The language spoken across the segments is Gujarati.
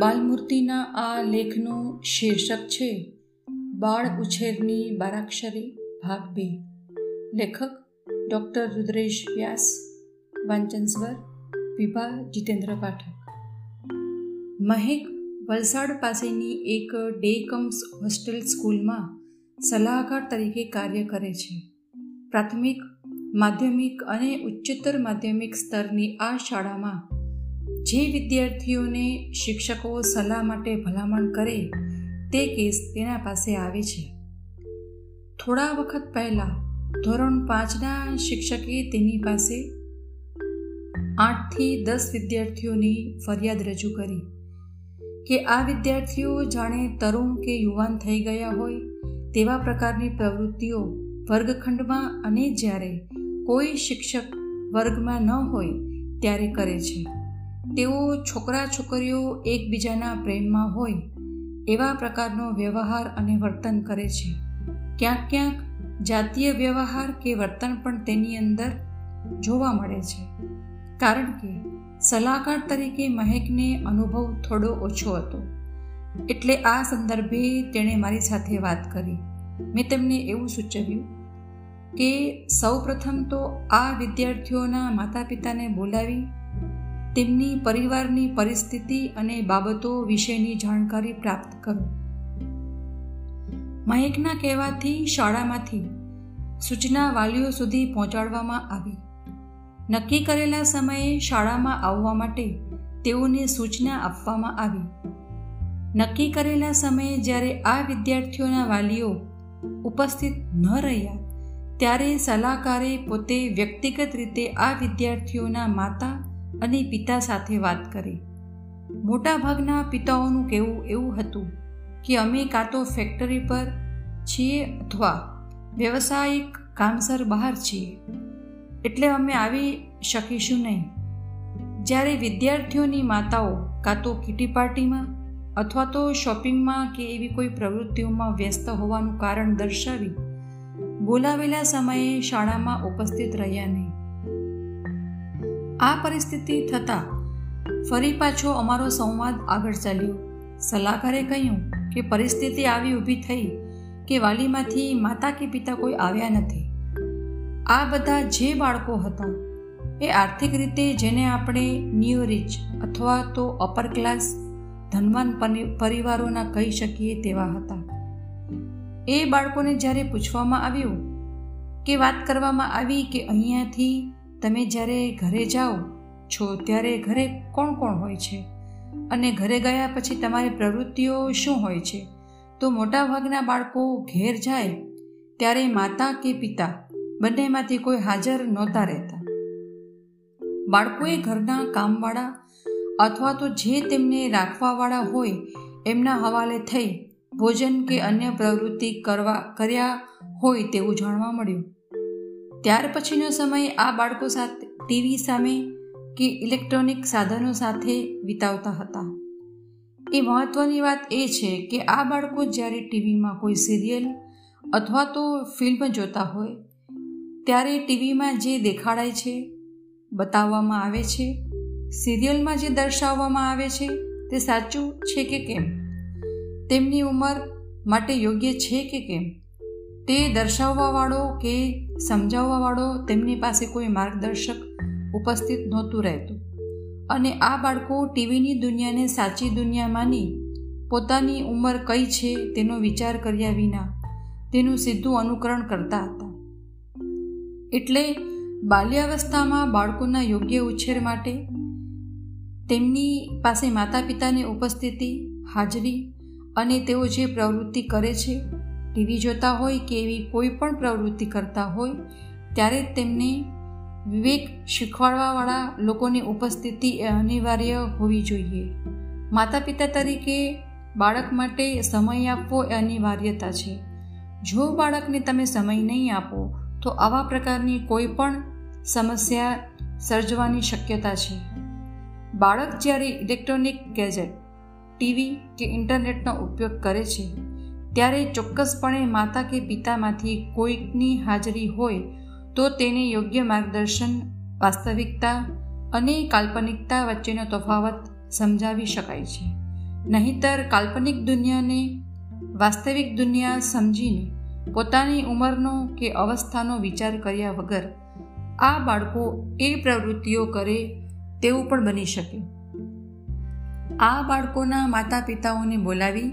બાલમૂર્તિના આ લેખનું શીર્ષક છે, બાળ ઉછેરની બારાક્ષરી, ભાગ બે લેખક ડૉક્ટર રુદ્રેશ વ્યાસ, વાંચન સ્વર વિભા જીતેન્દ્ર પાઠક. મહેક વલસાડ પાસેની એક ડે કમ્સ હોસ્ટેલ સ્કૂલમાં સલાહકાર તરીકે કાર્ય કરે છે. પ્રાથમિક, માધ્યમિક અને ઉચ્ચતર માધ્યમિક સ્તરની આ શાળામાં જે વિદ્યાર્થીઓને શિક્ષકો સલાહ માટે ભલામણ કરે તે કેસ તેના પાસે આવે છે. થોડા વખત પહેલાં ધોરણ પાંચના શિક્ષકે તેની પાસે આઠથી દસ વિદ્યાર્થીઓની ફરિયાદ રજૂ કરી કે આ વિદ્યાર્થીઓ જાણે તરુણ કે યુવાન થઈ ગયા હોય તેવા પ્રકારની પ્રવૃત્તિઓ વર્ગખંડમાં અને જ્યારે કોઈ શિક્ષક વર્ગમાં ન હોય ત્યારે કરે છે. તેઓ છોકરા છોકરીઓ એકબીજાના પ્રેમમાં હોય, એવા પ્રકારનો વ્યવહાર અને વર્તન કરે છે. ક્યાંક ક્યાંક જાતીય વ્યવહાર કે વર્તન પણ તેની અંદર જોવા મળે છે. કારણ કે સલાહકાર તરીકે મહેકને અનુભવ થોડો ઓછો હતો. એટલે આ સંદર્ભે તેણે મારી સાથે વાત કરી. મેં તેમને એવું સૂચવ્યું કે સૌ પ્રથમ તો આ વિદ્યાર્થીઓના માતા પિતાને બોલાવી તેમની પરિવારની પરિસ્થિતિ અને બાબતો વિશેની જાણકારી પ્રાપ્ત કરો. મહેકના કહેવાથી શાળામાંથી સૂચના વાલીઓ સુધી પહોંચાડવામાં આવી. નક્કી કરેલા સમયે શાળામાં આવવા માટે તેઓને સૂચના આપવામાં આવી. નક્કી કરેલા સમયે જ્યારે આ વિદ્યાર્થીઓના વાલીઓ ઉપસ્થિત ન રહ્યા, ત્યારે સલાહકારે પોતે વ્યક્તિગત રીતે આ વિદ્યાર્થીઓના માતા અને પિતા સાથે વાત કરી. મોટાભાગના પિતાઓનું કહેવું એવું હતું કે અમે કાં તો ફેક્ટરી પર છીએ અથવા વ્યવસાયિક કામસર બહાર છીએ. એટલે અમે આવી શકીશું નહીં. જ્યારે વિદ્યાર્થીઓની માતાઓ કાં તો કીટી પાર્ટીમાં અથવા તો શોપિંગમાં કે એવી કોઈ પ્રવૃત્તિઓમાં વ્યસ્ત હોવાનું કારણ દર્શાવી બોલાવેલા સમયે શાળામાં ઉપસ્થિત રહ્યા નહીં. આ પરિસ્થિતિ થતાં ફરી પાછો અમારો સંવાદ આગળ ચાલ્યો. સલાહકારે કહ્યું કે પરિસ્થિતિ આવી ઊભી થઈ કે વાલીમાંથી માતા કે પિતા કોઈ આવ્યા નથી. આ બધા જે બાળકો હતા એ આર્થિક રીતે જેને આપણે ન્યૂ રિચ અથવા તો અપર ક્લાસ ધનવાન પરિવારોના કહી શકીએ તેવા હતા. એ બાળકોને જ્યારે પૂછવામાં આવ્યું કે વાત કરવામાં આવી કે અહીંયાથી તમે જ્યારે ઘરે જાઓ છો ત્યારે ઘરે કોણ કોણ હોય છે? અને ઘરે ગયા પછી તમારી પ્રવૃત્તિઓ શું હોય છે? તો મોટાભાગના બાળકો ઘેર જાય ત્યારે માતા કે પિતા બંનેમાંથી કોઈ હાજર નહોતા રહેતા. બાળકોએ ઘરના કામવાળા અથવા તો જે તેમને રાખવાવાળા હોય એમના હવાલે થઈ ભોજન કે અન્ય પ્રવૃત્તિ કરવા કર્યા હોય તેવું જાણવા મળ્યું. ત્યાર પછીનો સમય આ બાળકો સાથે ટીવી સામે કે ઇલેક્ટ્રોનિક સાધનો સાથે વિતાવતા હતા. એ મહત્ત્વની વાત એ છે કે આ બાળકો જ્યારે ટીવીમાં કોઈ સિરિયલ અથવા તો ફિલ્મ જોતા હોય, ત્યારે ટીવીમાં જે દેખાડાય છે, બતાવવામાં આવે છે, સિરિયલમાં જે દર્શાવવામાં આવે છે, તે સાચું છે કે કેમ? તેમની ઉંમર માટે યોગ્ય છે કે કેમ? તે દર્શાવવાવાળો કે સમજાવવાવાળો તેમની પાસે કોઈ માર્ગદર્શક ઉપસ્થિત નહોતું રહેતું. અને આ બાળકો ટીવીની દુનિયાને સાચી દુનિયા માની પોતાની ઉંમર કઈ છે તેનો વિચાર કર્યા વિના તેનું સીધું અનુકરણ કરતા હતા. એટલે બાલ્યાવસ્થામાં બાળકોના યોગ્ય ઉછેર માટે તેમની પાસે માતા પિતાની ઉપસ્થિતિ, હાજરી અને તેઓ જે પ્રવૃત્તિ કરે છે ટીવી જોતા હોય કે એવી કોઈ પણ પ્રવૃત્તિ કરતા હોય, ત્યારે તેમને વિવેક શીખવાડવાવાળા લોકોની ઉપસ્થિતિ એ અનિવાર્ય હોવી જોઈએ. માતા પિતા તરીકે બાળક માટે સમય આપવો એ અનિવાર્યતા છે. જો બાળકને તમે સમય નહીં આપો, તો આવા પ્રકારની કોઈ પણ સમસ્યા સર્જવાની શક્યતા છે. બાળક જ્યારે ઇલેક્ટ્રોનિક ગેજેટ, ટીવી કે ઇન્ટરનેટનો ઉપયોગ કરે છે ત્યારે ચોક્કસપણે માતા કે પિતામાંથી કોઈકની હાજરી હોય તો તેને યોગ્ય માર્ગદર્શન, વાસ્તવિકતા અને કાલ્પનિકતા વચ્ચેનો તફાવત સમજાવી શકાય છે. નહીતર કાલ્પનિક દુનિયાને વાસ્તવિક દુનિયા સમજીને પોતાની ઉંમરનો કે અવસ્થાનો વિચાર કર્યા વગર આ બાળકો એ પ્રવૃત્તિઓ કરે તેવું પણ બની શકે. આ બાળકોના માતા પિતાઓને બોલાવી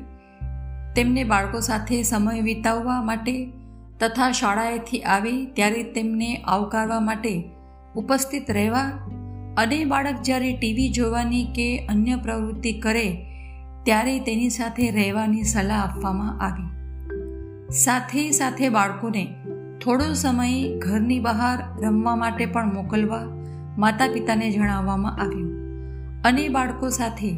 તેમને બાળકો સાથે સમય વિતાવવા માટે તથા શાળાએથી આવે ત્યારે તેમને આવકારવા માટે ઉપસ્થિત રહેવા અને બાળક જ્યારે ટીવી જોવાની કે અન્ય પ્રવૃત્તિ કરે ત્યારે તેની સાથે રહેવાની સલાહ આપવામાં આવી. સાથે સાથે બાળકોને થોડો સમય ઘરની બહાર રમવા માટે પણ મોકલવા માતા પિતાને જણાવવામાં આવ્યું. અને બાળકો સાથે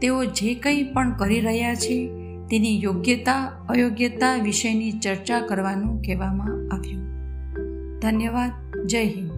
તેઓ જે કંઈ પણ કરી રહ્યા છે તેની યોગ્યતા અયોગ્યતા વિશેની ચર્ચા કરવાનું કહેવામાં આવ્યું. ધન્યવાદ. જય હિન્દ.